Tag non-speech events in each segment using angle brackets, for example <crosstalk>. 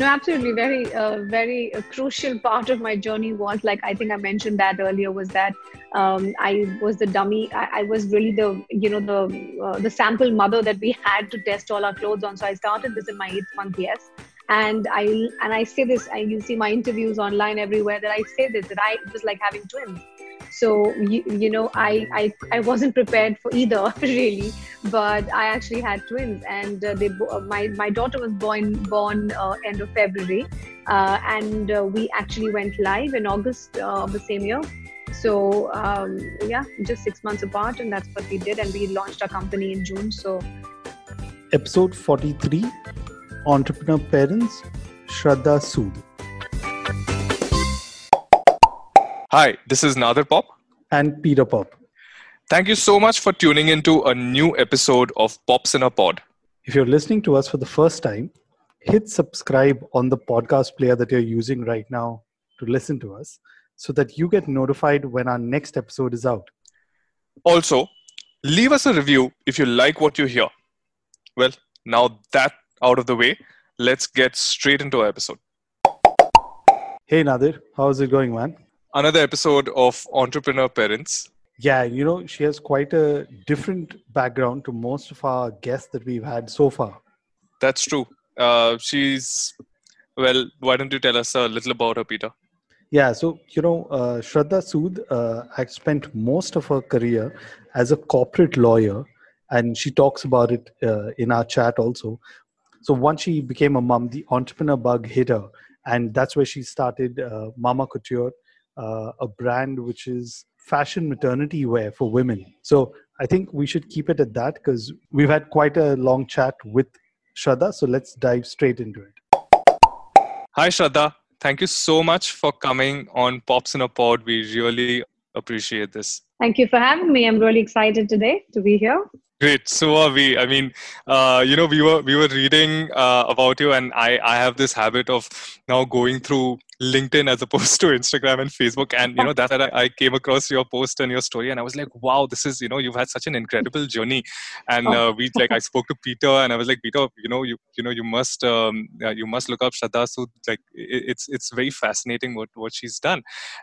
No, absolutely. Very, uh, very uh, crucial part of my journey was like I think I mentioned that earlier was that um, I was the dummy. I, I, was really the you know the uh, the sample mother that we had to test all our clothes on. So I started this in my eighth month. Yes, and I and I say this. And you see my interviews online everywhere that I say this that I was like having twins so you, you know I, I i wasn't prepared for either <laughs> really. But i actually had twins and uh, they uh, my my daughter was born born uh, end of february uh, and uh, we actually went live in august of the same year. So um, yeah just six months apart and that's what we did and we launched our company in june so. Episode 43 entrepreneur parents shraddha sood Hi, this is Nadir Pop. And Peter Pop. Thank you so much for tuning into a new episode of Pops in a Pod. If you're listening to us for the first time, hit subscribe on the podcast player that you're using right now to listen to us so that you get notified when our next episode is out. Also, leave us a review if you like what you hear. Well, now that out of the way, let's get straight into our episode. Hey Nadir, how's it going, man? Another episode of Entrepreneur Parents. Yeah, you know, she has quite a different background to most of our guests that we've had so far. That's true. Uh, she's, well, why don't you tell us a little about her, Peter? Yeah, so, you know, uh, Shraddha Sood uh, I spent most of her career as a corporate lawyer, and she talks about it uh, in our chat also. So once she became a mom, the entrepreneur bug hit her, and that's where she started uh, Mama Couture uh, a brand which is fashion maternity wear for women. So I think we should keep it at that because we've had quite a long chat with Shraddha. So let's dive straight into it. Hi, Shraddha. Thank you so much for coming on Pops in a Pod. We really appreciate this. Thank you for having me. I'm really excited today to be here. Great. So are we. I mean, uh, you know, we were we were reading uh, about you, and I I have this habit of now going through LinkedIn as opposed to Instagram and Facebook. And you know that, that I, came across your post and your story, and I was like, wow, this is you know you've had such an incredible journey. And oh. uh, we like I spoke to Peter, and I was like, Peter, you know you you know you must um, you must look up Shraddha. So like it, it's it's very fascinating what what she's done.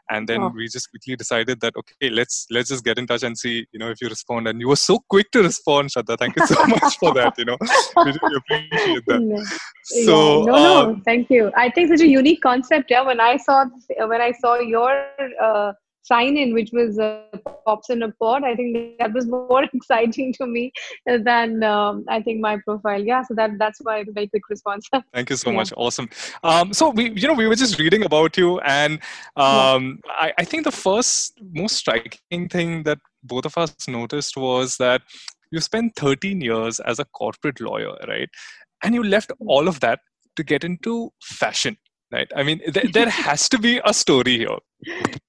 And then oh. we just quickly decided that okay, let's let's just get in touch and see you know if you respond. And you were so quick to respond, Shraddha. Thank you so much for that. You know, we really appreciate that. <laughs> So yeah. no, no, uh, thank you. I think such a unique concept. Yeah, when I saw when I saw your uh, sign in, which was uh, pops in a pod, I think that was more <laughs> exciting to me than um, I think my profile. Yeah, so that that's a very quick response. <laughs> Thank you so yeah. much. Awesome. Um, so we, you know, we were just reading about you, and um, yeah. I, I think the first most striking thing that both of us noticed was that you spent 13 years as a corporate lawyer, right? And you left all of that to get into fashion right? I mean th- there <laughs> has to be a story here.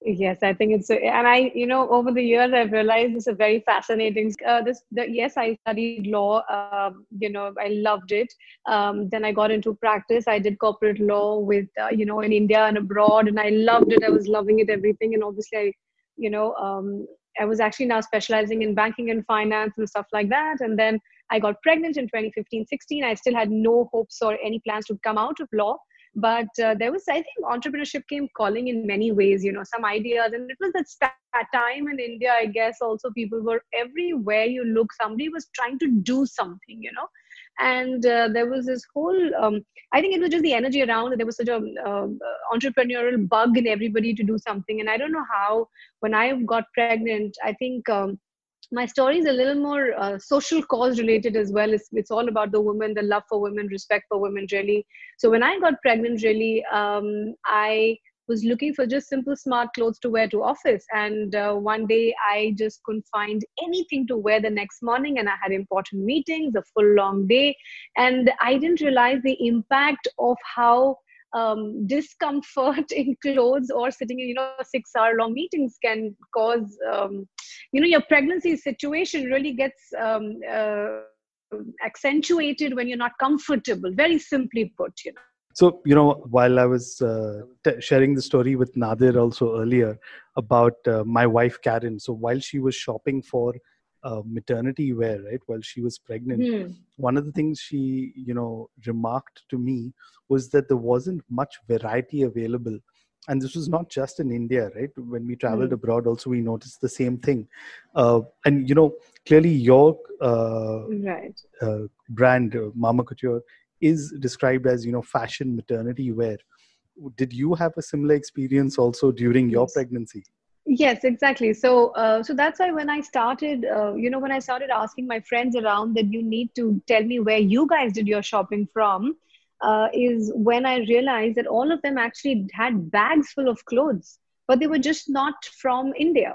Yes i think it's a, and i you know over the years i've realized it's a very fascinating uh, this the, yes i studied law um, you know i loved it. Um, then i got into practice. I did corporate law with uh, you know in india and abroad and i loved it. I was loving it everything and obviously i you know um, i was actually now specializing in banking and finance and stuff like that. And then i got pregnant in 2015 16 i still had no hopes or any plans to come out of law but uh, there was i think entrepreneurship came calling in many ways you know some ideas and it was that time in india i guess also people were everywhere you look somebody was trying to do something you know. And uh, there was this whole um, i think it was just the energy around there was such a uh, entrepreneurial bug in everybody to do something. And i don't know how when i got pregnant i think um, my story is a little more uh, social cause related as well. It's, it's all about the women, the love for women, respect for women, really. So when I got pregnant, really, um, I was looking for just simple, smart clothes to wear to office. And uh, one day I just couldn't find anything to wear the next morning. And I had important meetings, a full long day. And I didn't realize the impact of how um, discomfort <laughs> in clothes or sitting in you know six hour long meetings can cause um, you know your pregnancy situation really gets um, uh, accentuated when you're not comfortable very simply put you know. So you know while i was uh, t- sharing the story with nadir also earlier about uh, my wife karen. So while she was shopping for uh, maternity wear, right, while she was pregnant, Hmm. one of the things she, you know, remarked to me was that there wasn't much variety available. And this was not just in India, right? When we traveled Hmm. abroad, also we noticed the same thing. Uh, and you know, clearly your uh, Right. uh, brand, uh, Mama Couture, is described as you know fashion maternity wear. Did you have a similar experience also during your pregnancy? Yes, exactly. So, uh, so that's why when I started, uh, you know, when I started asking my friends around that you need to tell me where you guys did your shopping from, uh, is when I realized that all of them actually had bags full of clothes, but they were just not from India.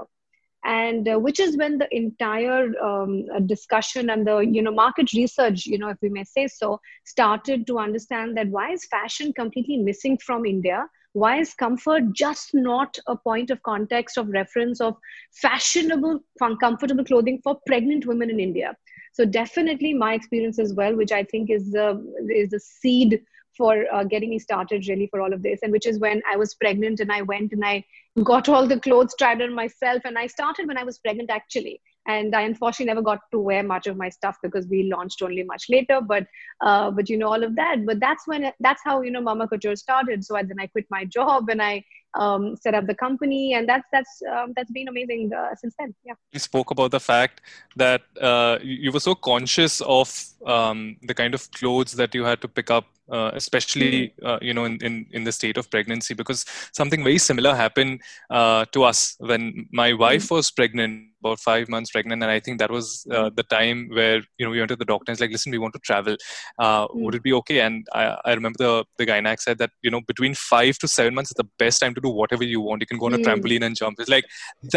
And uh, which is when the entire um, uh, discussion and the you know market research, you know, if we may say so, started to understand that why is fashion completely missing from India? Why is comfort just not a point of context of reference of fashionable com- comfortable clothing for pregnant women in india? So definitely my experience as well which i think is the is the seed for uh, getting me started really for all of this and which is when i was pregnant and i went and i got all the clothes tried on myself and i started when i was pregnant actually and i unfortunately never got to wear much of my stuff because we launched only much later but uh, but you know all of that. But that's when that's how you know mama couture started. So I, then i quit my job and i um, set up the company. And that's that's um, that's been amazing uh, since then. Yeah. You spoke about the fact that uh, you were so conscious of um, the kind of clothes that you had to pick up uh, especially uh, you know in, in, in the state of pregnancy because something very similar happened uh, to us when my wife was pregnant about five months pregnant and i think that was uh, the time where you know we went to the doctor and it's like listen we want to travel. Uh, would it be okay? And I, I remember the the gynac said that you know between five to seven months is the best time to do whatever you want. You can go on a Mm. trampoline and jump. It's like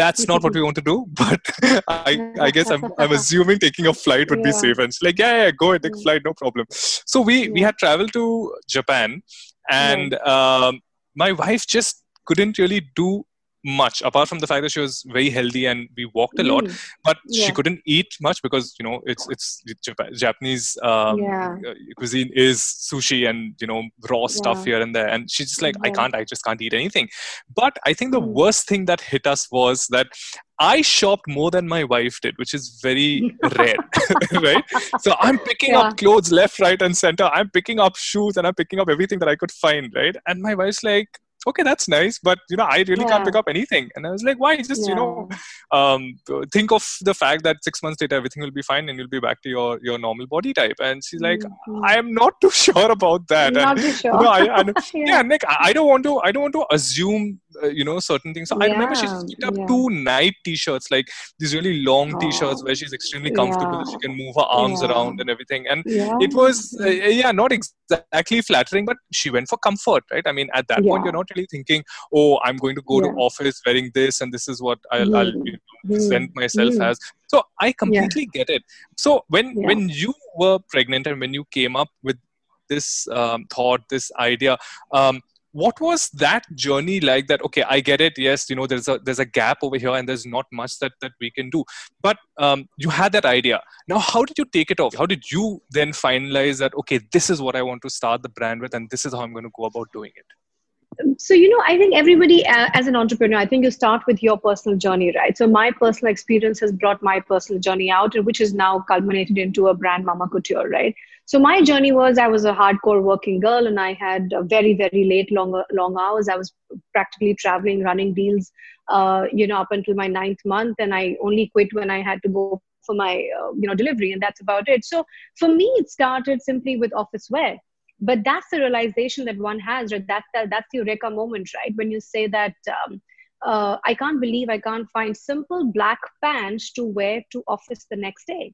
that's not what we want to do <laughs> but i i guess i'm, I'm <laughs> assuming taking a flight would be safe. And it's like yeah yeah go ahead take a Mm. flight no problem. So we we had traveled to japan and um, my wife just couldn't really do much apart from the fact that she was very healthy and we walked a lot Mm. but she couldn't eat much because you know it's it's japanese um, Yeah. uh, cuisine is sushi and you know raw stuff here and there and she's just like i can't i just can't eat anything but i think the Mm. worst thing that hit us was that i shopped more than my wife did which is very <laughs> rare <laughs> right so i'm picking Yeah. up clothes left right and center i'm picking up shoes and i'm picking up everything that i could find right and my wife's like okay that's nice but you know i really can't pick up anything. And i was like why? Just you know um, think of the fact that six months later everything will be fine and you'll be back to your your normal body type. And she's like Mhm. i am not too <laughs> sure about that. Not and, too sure you know, I, and, <laughs> yeah. yeah nick I, I don't want to i don't want to assume uh, you know certain things so i remember she just picked up yeah. two night t-shirts like these really long t-shirts where she's extremely comfortable that she can move her arms Yeah. around and everything and yeah. it was uh, yeah not exactly flattering but she went for comfort right i mean at that point you're not really thinking oh i'm going to go to office wearing this and this is what i'll, I'll Mm. you know, Mm. present myself Mm. as so i completely get it so when Yeah. when you were pregnant and when you came up with this um, thought this idea um, what was that journey like that okay i get it yes you know there's a there's a gap over here and there's not much that that we can do. But um, you had that idea. Now how did you take it off? How did you then finalize that okay this is what i want to start the brand with and this is how i'm going to go about doing it so you know i think everybody uh, as an entrepreneur i think you start with your personal journey right? So my personal experience has brought my personal journey out which is now culminated into a brand mama couture right? So my journey was i was a hardcore working girl and i had very very late long long hours. I was practically traveling running deals uh, you know up until my ninth month and i only quit when i had to go for my uh, you know delivery and that's about it. So for me it started simply with office wear but that's the realization that one has right? That's the, that's the eureka moment right? When you say that um, uh, i can't believe i can't find simple black pants to wear to office the next day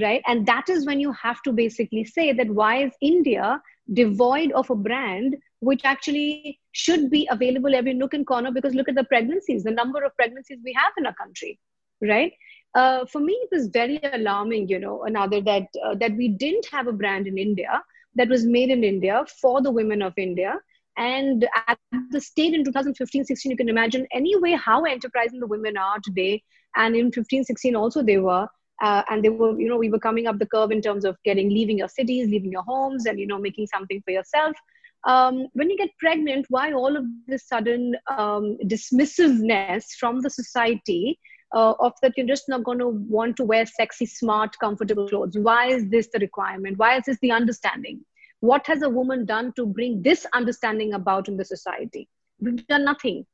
right? And that is when you have to basically say that why is india devoid of a brand which actually should be available every nook and corner? Because look at the pregnancies the number of pregnancies we have in our country right? Uh, for me it was very alarming you know another that uh, that we didn't have a brand in india that was made in India for the women of India. And at the state in 2015 16, you can imagine anyway how enterprising the women are today. And in 15 16, also they were. Uh, and they were, you know, we were coming up the curve in terms of getting, leaving your cities, leaving your homes, and, you know, making something for yourself. Um, when you get pregnant, why all of this sudden um, dismissiveness from the society uh, of that you're just not going to want to wear sexy smart comfortable clothes. Why is this the requirement? Why is this the understanding? What has a woman done to bring this understanding about in the society? We've done nothing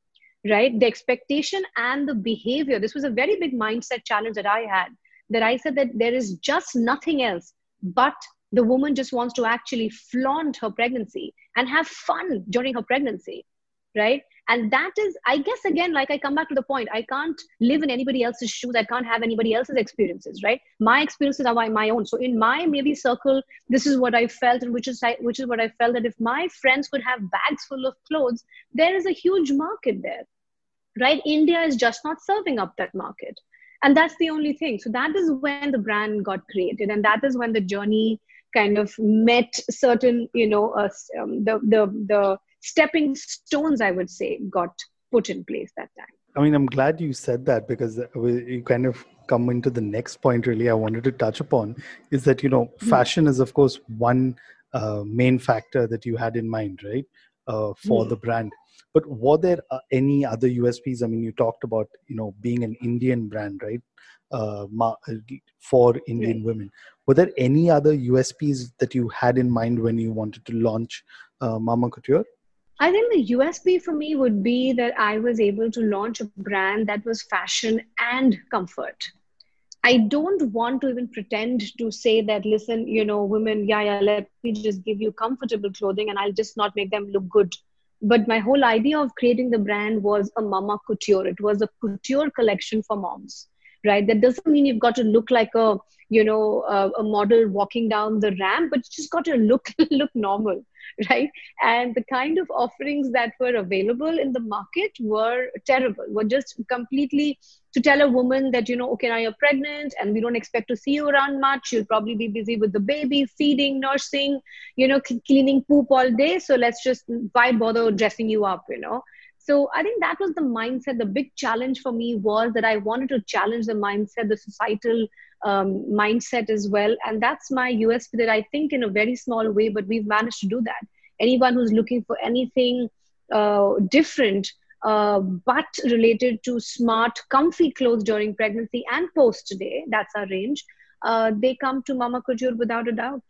right? The expectation and the behavior. This was a very big mindset challenge that i had that i said that there is just nothing else but the woman just wants to actually flaunt her pregnancy and have fun during her pregnancy right and that is i guess again like i come back to the point i can't live in anybody else's shoes i can't have anybody else's experiences right? My experiences are my own. So in my maybe circle this is what i felt and which is which is what i felt that if my friends could have bags full of clothes there is a huge market there right? India is just not serving up that market. And that's the only thing. So that is when the brand got created and that is when the journey kind of met certain you know uh, um, the the the stepping stones i would say got put in place that time i mean i'm glad you said that because you kind of come into the next point really i wanted to touch upon is that you know mm-hmm. fashion is of course one uh, main factor that you had in mind right uh, for mm-hmm. the brand but were there uh, any other usps i mean you talked about you know being an indian brand right uh, for indian right. women were there any other usps that you had in mind when you wanted to launch uh, mama couture I think the USP for me would be that I was able to launch a brand that was fashion and comfort. I don't want to even pretend to say that, listen, you know, women, yeah, yeah, let me just give you comfortable clothing and I'll just not make them look good. But my whole idea of creating the brand was a mama couture. It was a couture collection for moms, right? That doesn't mean you've got to look like a, you know, a, a model walking down the ramp, but you just got to look <laughs> look normal right? And the kind of offerings that were available in the market were terrible, were just completely to tell a woman that, you know, okay, now you're pregnant and we don't expect to see you around much. You'll probably be busy with the baby, feeding, nursing, you know, cleaning poop all day. So let's just, why bother dressing you up, you know? So I think that was the mindset. The big challenge for me was that I wanted to challenge the mindset, the societal um, mindset as well. And that's my USP that I think in a very small way, but we've managed to do that. Anyone who's looking for anything uh, different, uh, but related to smart, comfy clothes during pregnancy and post today, that's our range, uh, they come to Mama Couture without a doubt.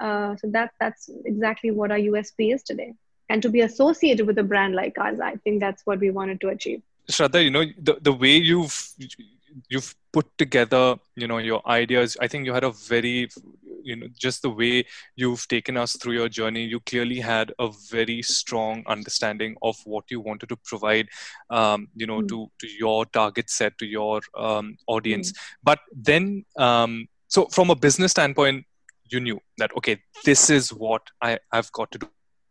Uh, so that, that's exactly what our USP is today. And to be associated with a brand like ours, I think that's what we wanted to achieve. Shraddha, you know, the, the way you've you've put together you know your ideas i think you had a very you know just the way you've taken us through your journey you clearly had a very strong understanding of what you wanted to provide um, you know mm. to to your target set to your um, audience mm. but then um, so from a business standpoint you knew that okay this is what i i've got to do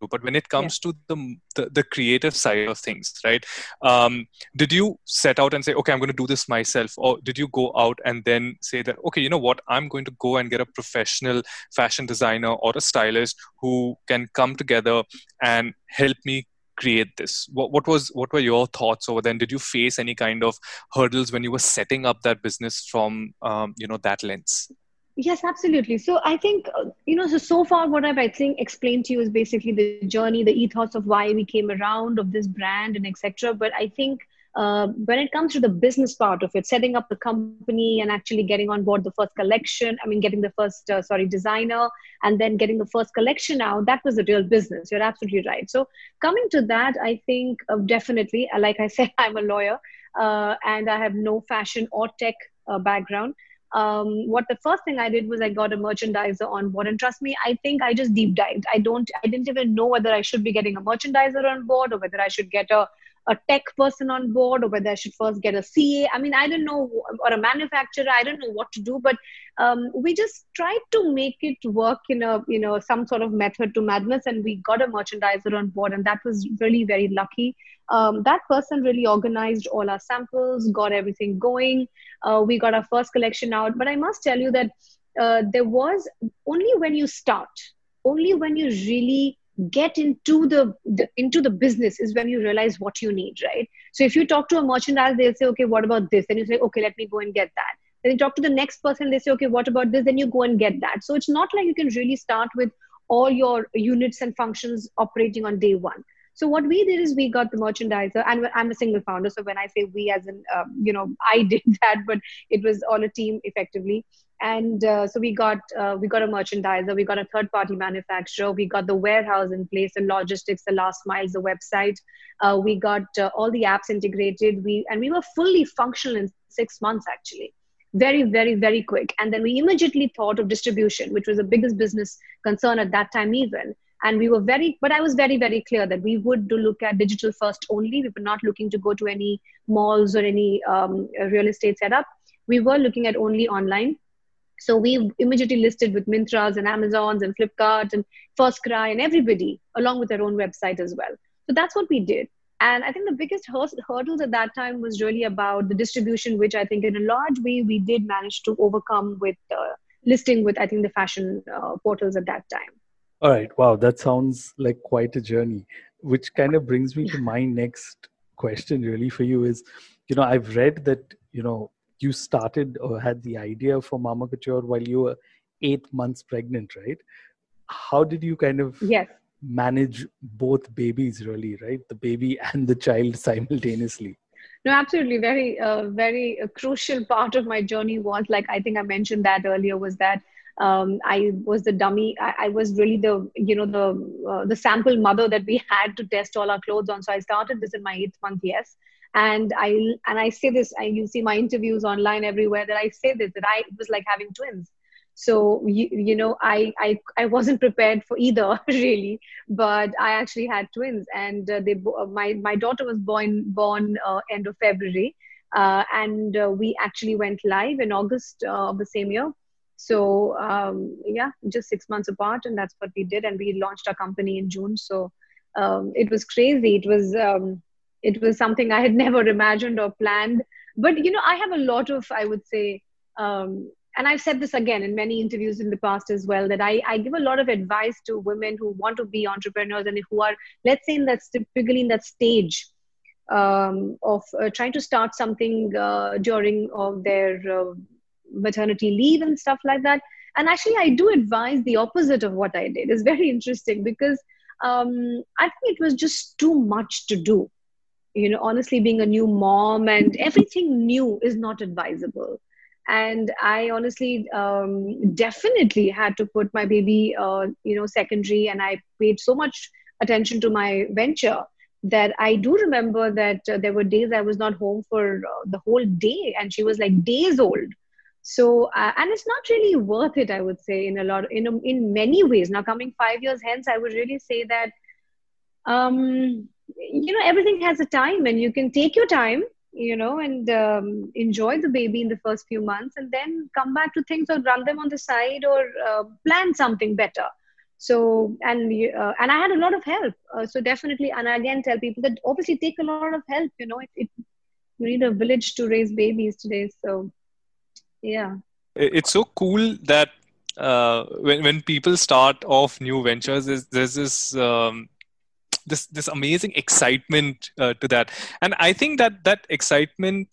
but when it comes yeah. to the, the, the creative side of things right um, did you set out and say okay i'm going to do this myself or did you go out and then say that okay you know what? I'm going to go and get a professional fashion designer or a stylist who can come together and help me create this? What, what was what were your thoughts over then? Did you face any kind of hurdles when you were setting up that business from um, you know that lens Yes, absolutely. So I think uh, you know. So so far, what I've I think explained to you is basically the journey, the ethos of why we came around of this brand and etc. But I think uh, when it comes to the business part of it, setting up the company and actually getting on board the first collection, I mean, getting the first uh, sorry designer and then getting the first collection out, that was a real business. You're absolutely right. So coming to that, I think uh, definitely, uh, like I said, <laughs> I'm a lawyer uh, and I have no fashion or tech background um, what the first thing I did was I got a merchandiser on board. And trust me, I think I just deep dived. I don't, I didn't even know whether I should be getting a merchandiser on board or whether I should get a, a tech person on board or whether I should first get a CA. I mean, I don't know, or a manufacturer. I don't know what to do, but um, we just tried to make it work in a, you know, some sort of method to madness. And we got a merchandiser on board. And that was really very lucky um, that person really organized all our samples, got everything going. Uh, we got our first collection out. But I must tell you that uh, there was only when you start, only when you really get into the, the, into the business is when you realize what you need right? So if you talk to a merchandise they'll say okay what about this? Then you say okay let me go and get that. Then you talk to the next person they say okay what about this? Then you go and get that. So it's not like you can really start with all your units and functions operating on day one So what we did is we got the merchandiser, and I'm a single founder. So when I say we, as in um, you know, I <laughs> did that, but it was on a team effectively. And uh, so we got uh, we got a merchandiser, we got a third party manufacturer, we got the warehouse in place, the logistics, the last miles, the website. Uh, we got uh, all the apps integrated. We and we were fully functional in six months actually very very very quick and then we immediately thought of distribution which was the biggest business concern at that time even and we were very but i was very very clear that we would look at digital first only we were not looking to go to any malls or any um, real estate setup we were looking at only online so we immediately listed with Myntras and Amazons and Flipkart and FirstCry and everybody along with their own website as well. So that's what we did. And I think the biggest hurdles at that time was really about the distribution, which I think in a large way we did manage to overcome with uh, listing with, I think, the fashion uh, portals at that time. All right. Wow. That sounds like quite a journey, which kind of brings me to my next question, really, for you is you know, I've read that, you know, you started or had the idea for Mama Couture while you were eight months pregnant, right? How did you kind of yes. manage both babies, really, right? The baby <laughs> and the child simultaneously? no absolutely very uh, very uh, crucial part of my journey was like i think i mentioned that earlier was that um, I was the dummy. I, I, was really the you know the uh, the sample mother that we <laughs> had to test all our clothes on. So I started this in my eighth month, yes. And I and I say this. I, you see my interviews online everywhere that I say this that I was like having twins. So you, you know I, I I wasn't prepared for either <laughs> really, but I actually had twins, and uh, they my my daughter was born born uh, end of February. Uh, and uh, we actually went live in August uh, of the same year so um, yeah just six months apart and that's what we did and we launched our company in june. So um, it was crazy. It was um, it was something i had <laughs> never imagined or planned. But you know i have a lot of i would say um, and i've said this again in many interviews in the past as well that I, I give a lot of advice to women who want to be entrepreneurs and who are let's say in that typically in that stage um, of uh, trying to start something uh, during of their uh, maternity leave and stuff like that. And actually, I do advise the opposite of what I did. It's very interesting because um, I think it was just too much to do. You know, honestly, being a new mom and everything new is not advisable. And I honestly um, definitely had to put my baby, uh, you know, secondary, and I paid so much attention to my venture that I do remember that uh, there were days I was not home for uh, the whole day, and she was like days old so uh, and it's not really worth it i would say in a lot in in many ways. Now coming 5 years hence i would really say that um you know everything has a time and you can take your time you know and um, enjoy the baby in the first few months and then come back to things or run them on the side or uh, plan something better. So and uh, and i had a lot of help. Uh, so definitely and i again tell people that obviously take a lot of help you know it, it you need a village to raise babies today so yeah. It's so cool that uh, when when people start off new ventures there's, there's this um, this this amazing excitement uh, to that. And i think that that excitement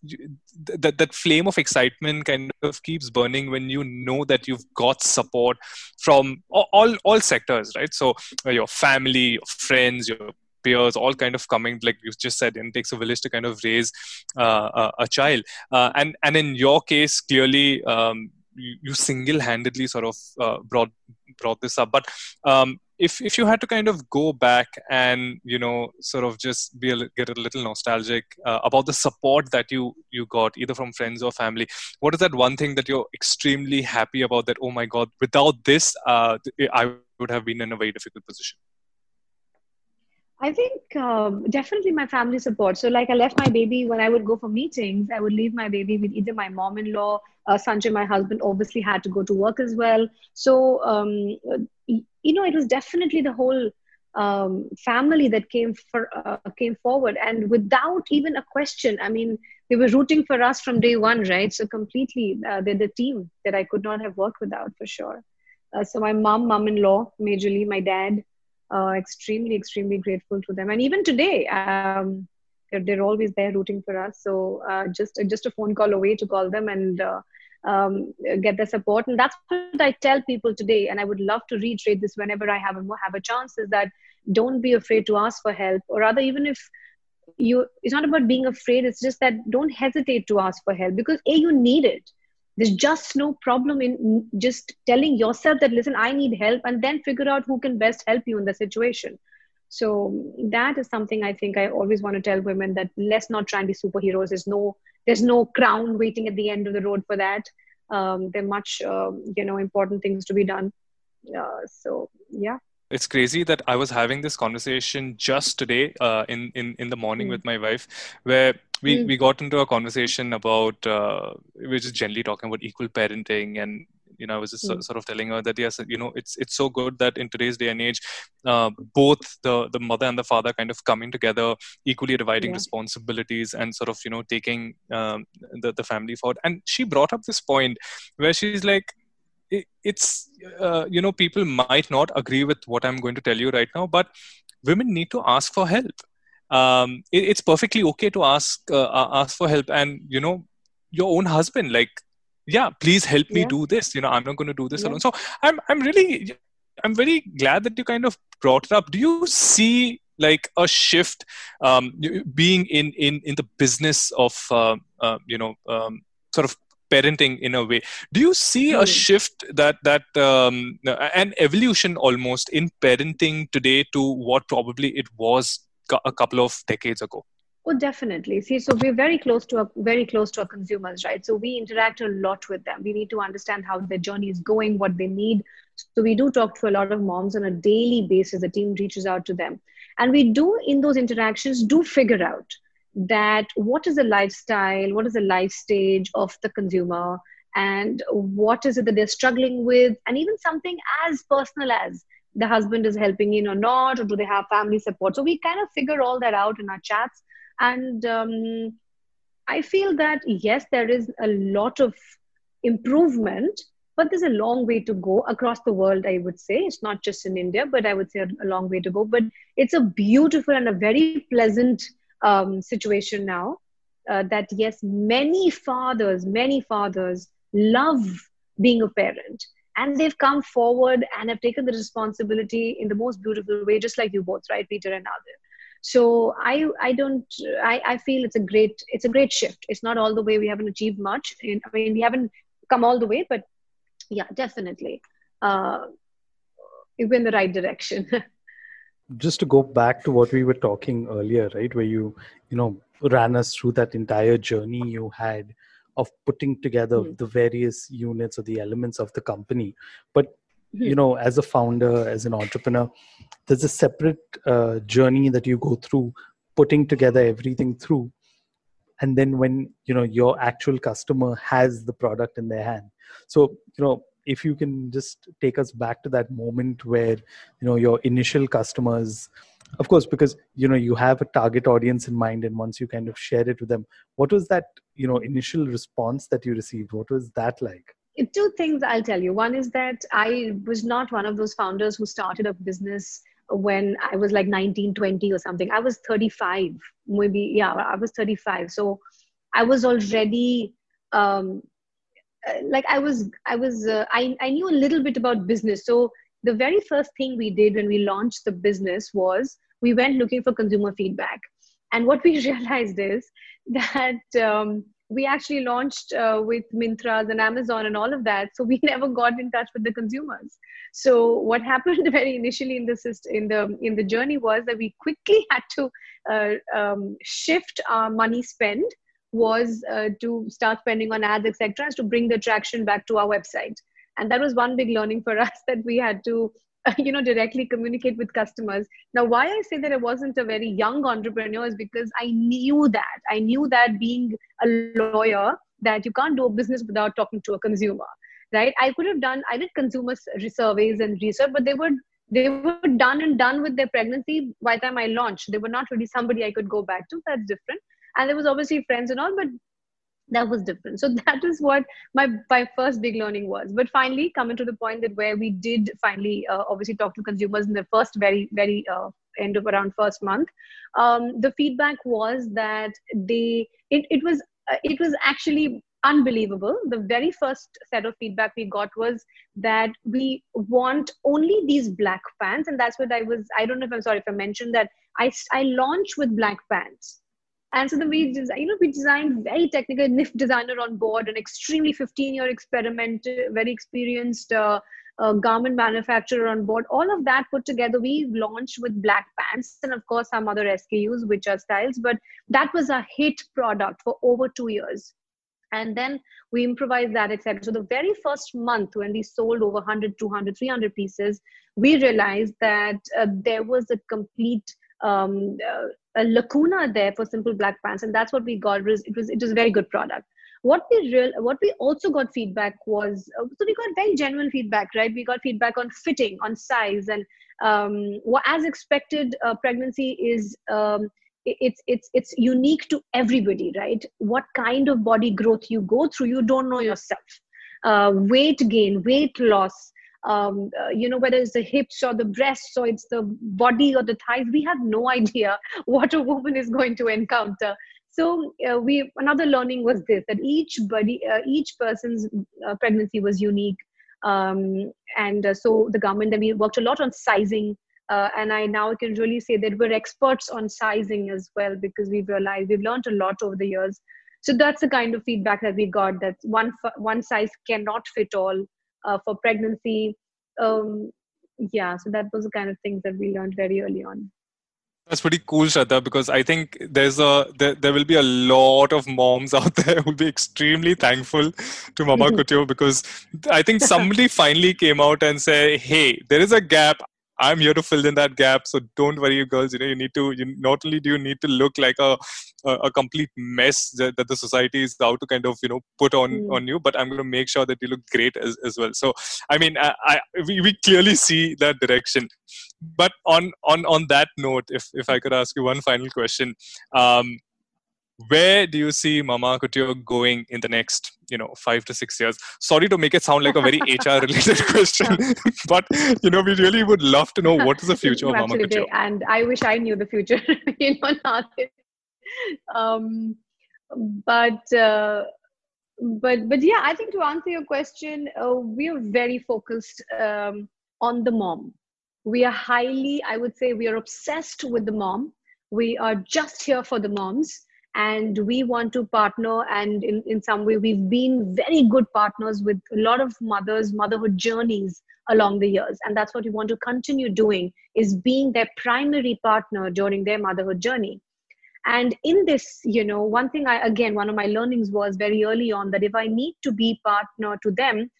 that that flame of excitement kind of keeps burning when you know that you've got support from all all, sectors right? So uh, your family your friends your peers all kind of coming like you just said it takes a village to kind of raise uh, a, a, child. Uh, and and in your case clearly um, you, you, single-handedly sort of uh, brought brought this up. But um, if if you had to kind of go back and you know sort of just be a, get a little nostalgic uh, about the support that you you got either from friends or family what is that one thing that you're extremely happy about that oh my god without this uh, i would have been in a very difficult position I think um, definitely my family support. So, like, I left my baby when I would go for meetings. I would leave my baby with either my mom-in-law, uh, Sanjay, my husband, obviously had to go to work as well. So, um, you know, it was definitely the whole um, family that came for uh, came forward, and without even a question. I mean, they were rooting for us from day one, right? So, completely, uh, they're the team that I could not have worked without for sure. Uh, so, my mom, mom-in-law, majorly, my dad uh, extremely extremely grateful to them. And even today um, they're, they're always there rooting for us. So uh, just just a phone call away to call them and uh, um, get their support. And that's what i tell people today. And i would love to reiterate this whenever i have a have a chance is that don't be afraid to ask for help. Or rather even if you it's not about being afraid. It's just that don't hesitate to ask for help because a you need it there's just no problem in just telling yourself that listen i need help and then figure out who can best help you in the situation. So that is something i think i always want to tell women that let's not try and be superheroes. There's no there's no crown waiting at the end of the road for that. Um, there are much uh, you know important things to be done. Uh, so yeah. It's crazy that I was having this conversation just today uh, in, in in the morning mm. with my wife, where we, mm. we got into a conversation about uh, we were just generally talking about equal parenting and you know i was just mm. sort of telling her that yes you know it's it's so good that in today's day and age uh, both the the mother and the father kind of coming together equally dividing yeah. responsibilities and sort of you know taking um, the, the family forward and she brought up this point where she's like it's uh, you know people might not agree with what i'm going to tell you right now but women need to ask for help um, it, it's perfectly okay to ask uh, ask for help and you know your own husband like yeah please help me yeah. do this you know i'm not going to do this yeah. alone so i'm i'm really i'm very glad that you kind of brought it up do you see like a shift um, being in in in the business of uh, uh, you know um, sort of parenting in a way do you see a hmm. shift that that um, an evolution almost in parenting today to what probably it was a couple of decades ago Oh, definitely. See, so we're very close to our, very close to our consumers, right? So we interact a lot with them. We need to understand how their journey is going, what they need. So we do talk to a lot of moms on a daily basis. The team reaches out to them, and we do in those interactions do figure out that what is the lifestyle, what is the life stage of the consumer, and what is it that they're struggling with, and even something as personal as the husband is helping in or not, or do they have family support? So we kind of figure all that out in our chats, and um, I feel that yes, there is a lot of improvement, but there's a long way to go across the world. I would say it's not just in India, but I would say a, long way to go. But it's a beautiful and a very pleasant um, situation now uh, that yes many fathers many fathers love being a parent and they've come forward and have taken the responsibility in the most beautiful way just like you both right peter and Nadir. so i i don't I, I feel it's a great it's a great shift. It's not all the way we haven't achieved much. In, i mean we haven't come all the way but yeah definitely uh, we're in the right direction. <laughs> Just to go back to what we were talking earlier right where you you know ran us through that entire journey you had of putting together mm-hmm. the various units or the elements of the company but mm-hmm. you know as a founder as an entrepreneur there's a separate uh, journey that you go through putting together everything through and then when you know your actual customer has the product in their hand so you know if you can just take us back to that moment where you know your initial customers of course because you know you have a target audience in mind and once you kind of share it with them what was that you know initial response that you received? What was that like? Two things i'll tell you. One is that i was not one of those founders who started a business when i was like 19 20 or something. I was 35 maybe yeah i was 35 so i was already um, like i was i was uh, I, I knew a little bit about business. So the very first thing we did when we launched the business was we went looking for consumer feedback and what we <laughs> realized is that um, we actually launched uh, with Myntras and Amazon and all of that. So we <laughs> never got in touch with the consumers. So what happened <laughs> very initially in the system, in the in the journey was that we quickly had to uh, um, shift our money spend was uh, to start spending on ads, etc., to bring the traction back to our website. And that was one big learning for <laughs> us that we had to, <laughs> you know, directly communicate with customers. Now, why I say that I wasn't a very young entrepreneur is because I knew that. I knew that being a lawyer, that you can't do a business without talking to a consumer, right? I could have done, I did consumer surveys and research, but they were they were done and done with their pregnancy by the time I launched. They were not really somebody I could go back to. That's different and there was obviously friends and all but that was different. So <laughs> that is what my my first big learning was. But finally coming to the point that where we did finally uh, obviously talk to consumers in the first very very uh, end of around first month um, the feedback was that they it, it was uh, it was actually unbelievable. The very first set of feedback we got was that we want only these black pants. And that's what i was i don't know if i'm sorry if i mentioned that i i launched with black pants and so then we, you know, we designed very technical NIFT designer on board, an extremely 15-year experiment, very experienced uh, uh, garment manufacturer on board. All of that put together, we launched with black pants and of course some other SKUs, which are styles. But that was a hit product for over two years. And then we improvised that, etc. So the very first month when we sold over 100, 200, 300 pieces, we realized that uh, there was a complete um, uh, a lacuna there for simple black pants, and that's what we got. It was it was, very good product. What we real what we also got feedback was uh, so we got very genuine feedback, right? We got feedback on fitting, on size, and um, what as expected, uh, pregnancy is. Um, it's it's it's unique to everybody right what kind of body growth you go through you don't know yourself uh, weight gain weight loss um, uh, you know, whether it's the hips or the breasts or it's the body or the thighs, we have no <laughs> idea what a woman is going to encounter. So uh, we another learning was this that each body, uh, each person's uh, pregnancy was unique, um, and uh, so the government then we worked a lot on sizing. Uh, and I now can really say that we're experts on sizing as well because we've realized we've learned a lot over the years. So that's the kind of feedback that we got that one one size cannot fit all uh, for pregnancy. Um, yeah, so that was the kind of things that we learned very early on. That's pretty cool, Shraddha, because I think there's a there, there will be a lot of moms <laughs> out there who will be extremely thankful to Mama <laughs> Couture because I think somebody finally came out and said, "Hey, there is a gap. I'm here to fill in that gap. So don't worry, girls. You know, you need to. You, not only do you need to look like a a, a complete mess that, that, the society is out to kind of you know put on mm. on you, but I'm going to make sure that you look great as, as well. So I mean, I, I we, we clearly see that direction. But on on on that note, if if I could ask you one final question, um, where do you see Mama Couture going in the next, you know, five to six years? Sorry to make it sound like a very <laughs> HR related question, <laughs> but you know, we really would love to know what is the future of Mama Couture. And I wish I knew the future, <laughs> you know, not um, but uh, but but yeah, I think to answer your question, uh, we are very focused um, on the mom. We are highly, I would say, we are obsessed with the mom. We are just here for the moms and we want to partner and in, in some way we've been very good partners with a lot of mothers motherhood journeys along the years. And that's what we want to continue doing is being their primary partner during their motherhood journey. And in this you know one thing i again one of my learnings was very early on that if i need to be partner to them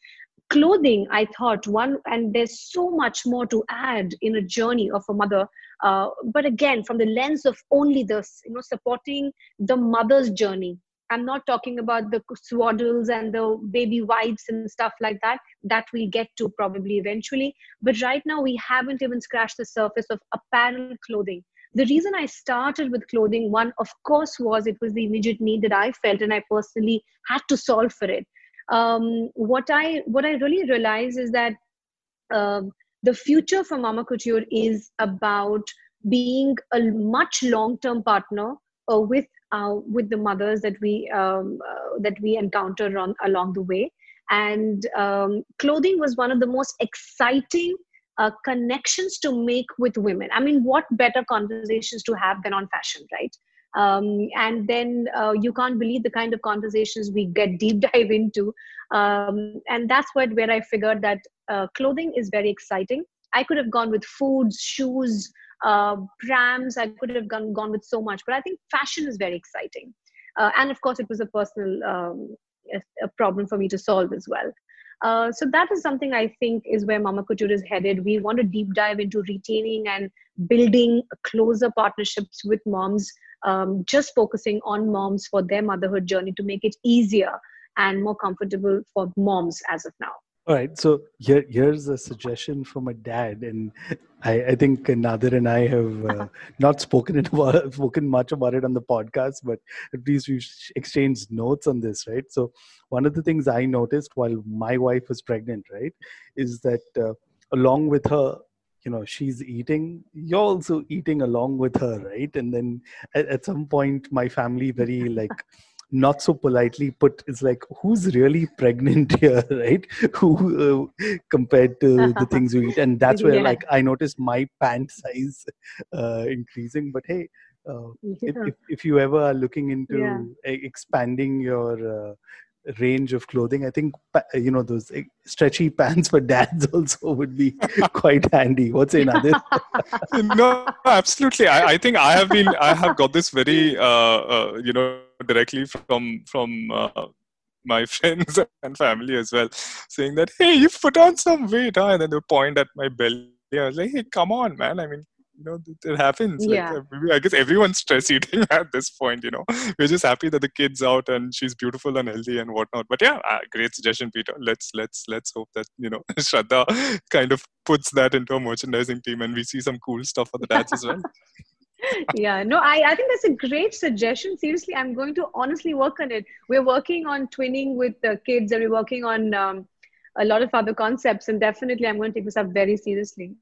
clothing i thought one and there's so much more to add in a journey of a mother uh, but again from the lens of only this you know supporting the mother's journey. I'm not talking about the swaddles and the baby wipes and stuff like that that we'll get to probably eventually but right now we haven't even scratched the surface of apparel clothing. The reason i started with clothing one of course was it was the immediate need that i felt and i personally had to solve for it um, what I what I really realize is that um, the future for Mama Couture is about being a much long term partner uh, with uh, with the mothers that we um, uh, that we encounter on along the way. And um, clothing was one of the most exciting uh, connections to make with women. I mean, what better conversations to have than on fashion, right? Um, and then uh, you can't believe the kind of conversations we get <laughs> deep dive into. Um, and that's what where i figured that uh, clothing is very exciting. I could have gone with foods shoes uh, prams i could have gone, gone with so much. But i think fashion is very exciting. Uh, and of course it was a personal um, a, problem for me to solve as well. Uh, so that is something I think is where Mama Couture is headed. We want to deep dive into retaining and building closer partnerships with moms um, just focusing on moms for their motherhood journey to make it easier and more comfortable for moms as of now. All right. So here, here's a suggestion from a dad, and I, I think Nadir and I have uh, <laughs> not spoken it about, spoken much about it on the podcast, but at least we've exchanged notes on this, right? So one of the things I noticed while my wife was pregnant, right, is that uh, along with her you know she's eating you're also eating along with her right and then at, at some point my family very like <laughs> not so politely put it's like who's really pregnant here <laughs> right who uh, compared to the <laughs> things you eat and that's where yeah. like i noticed my pant size uh, increasing but hey uh, yeah. if, if, if, you ever are looking into yeah. expanding your uh, range of clothing. I think you know those eh, stretchy <laughs> pants for dads also would be <laughs> quite handy. What's in other <laughs> no absolutely. I, I, think i have been i have got this very uh, uh, you know directly from from uh, my friends and family as well saying that hey you put on some weight huh? and then they point at my belly. I was like hey come on man. I mean you know it happens yeah. Like, i guess everyone's stress eating <laughs> at this point you know. We're just happy that the kid's out and she's beautiful and healthy and whatnot. But yeah uh, great suggestion peter. Let's let's let's hope that you know <laughs> shraddha kind of puts that into a merchandising team and we see some cool stuff for the dads as well. <laughs> Yeah no I, I think that's a great suggestion. Seriously i'm going to honestly work on it. We're working on twinning with the kids and we're working on um, a lot of other concepts and definitely i'm going to take this up very seriously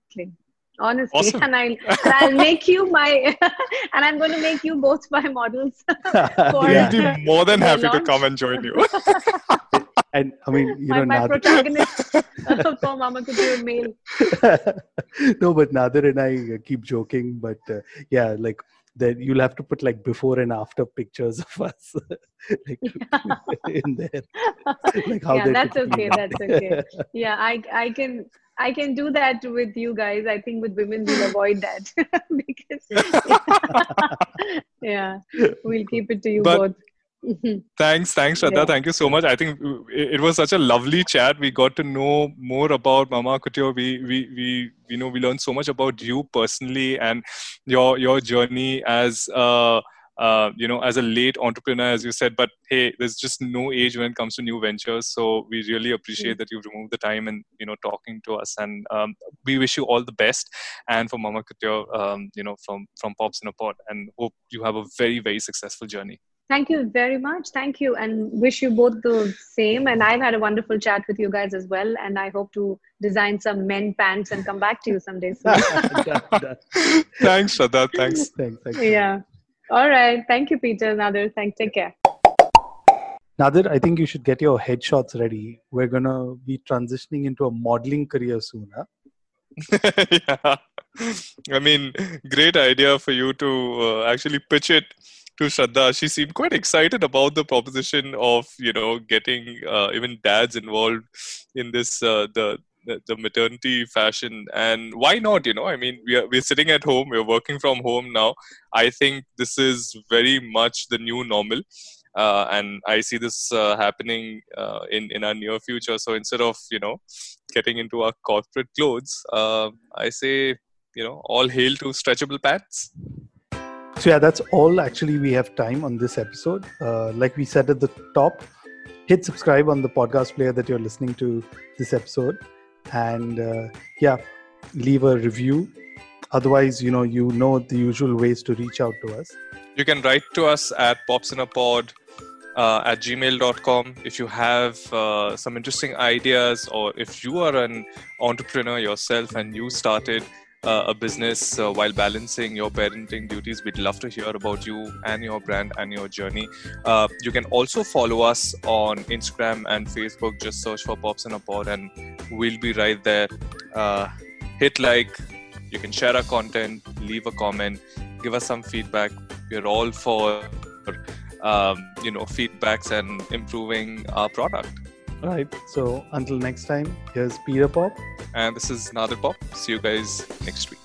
honestly awesome. and i'll <laughs> and i'll make you my <laughs> and i'm going to make you both my models <laughs> for, yeah. be more than happy launch. to come and join you and i mean you my, know my protagonist for Mama Couture mail no but nadir and i keep joking but uh, yeah like that you'll have to put like before and after pictures of us like in there like how yeah that's okay that's okay yeah i i can I can do that with you guys. I think with women we'll avoid that <laughs> because <laughs> yeah, we'll keep it to you but, both. <laughs> thanks, thanks, Shraddha. Yeah. Thank you so much. I think it was such a lovely chat. We got to know more about Mama Couture. We, we, we, you know, we learned so much about you personally and your your journey as. Uh, uh, you know, as a late entrepreneur, as you said, but hey, there's just no age when it comes to new ventures. So we really appreciate that you've removed the time and, you know, talking to us. And um, we wish you all the best. And for Mama Couture, um, you know, from, from Pops in a Pod and hope you have a very, very successful journey. Thank you very much. Thank you. And wish you both the same. And I've had a wonderful chat with you guys as well. And I hope to design some men pants and come back to you someday soon. <laughs> <laughs> thanks, Shraddha. Thanks. thanks, thanks. Yeah. All right. Thank you, Peter. Nadir, thanks. Take care. Nadir, I think you should get your headshots ready. We're going to be transitioning into a modeling career soon. Huh? <laughs> yeah. I mean, great idea for you to uh, actually pitch it to Shraddha. She seemed quite excited about the proposition of, you know, getting uh, even dads involved in this, uh, the the, maternity fashion and why not you know i mean we are we're sitting at home we're working from home now i think this is very much the new normal uh, and I see this uh, happening uh, in in our near future. So instead of you know getting into our corporate clothes, uh, I say you know all hail to stretchable pants. So yeah, that's all. Actually, we have time on this episode. Uh, like we said at the top, hit subscribe on the podcast player that you're listening to this episode and uh, yeah leave a review. Otherwise you know you know the usual ways to reach out to us. You can write to us at popsinapod uh, at gmail.com if you have uh, some interesting ideas or if you are an entrepreneur yourself and you started a business uh, while balancing your parenting duties. We'd love to hear about you and your brand and your journey. Uh, you can also follow us on Instagram and Facebook. Just search for Pops in a Pod, and we'll be right there. Uh, hit like. You can share our content, leave a comment, give us some feedback. We're all for um, you know feedbacks and improving our product. Right. So until next time, here's Peter Pop. And this is Nadir Pop. See you guys next week.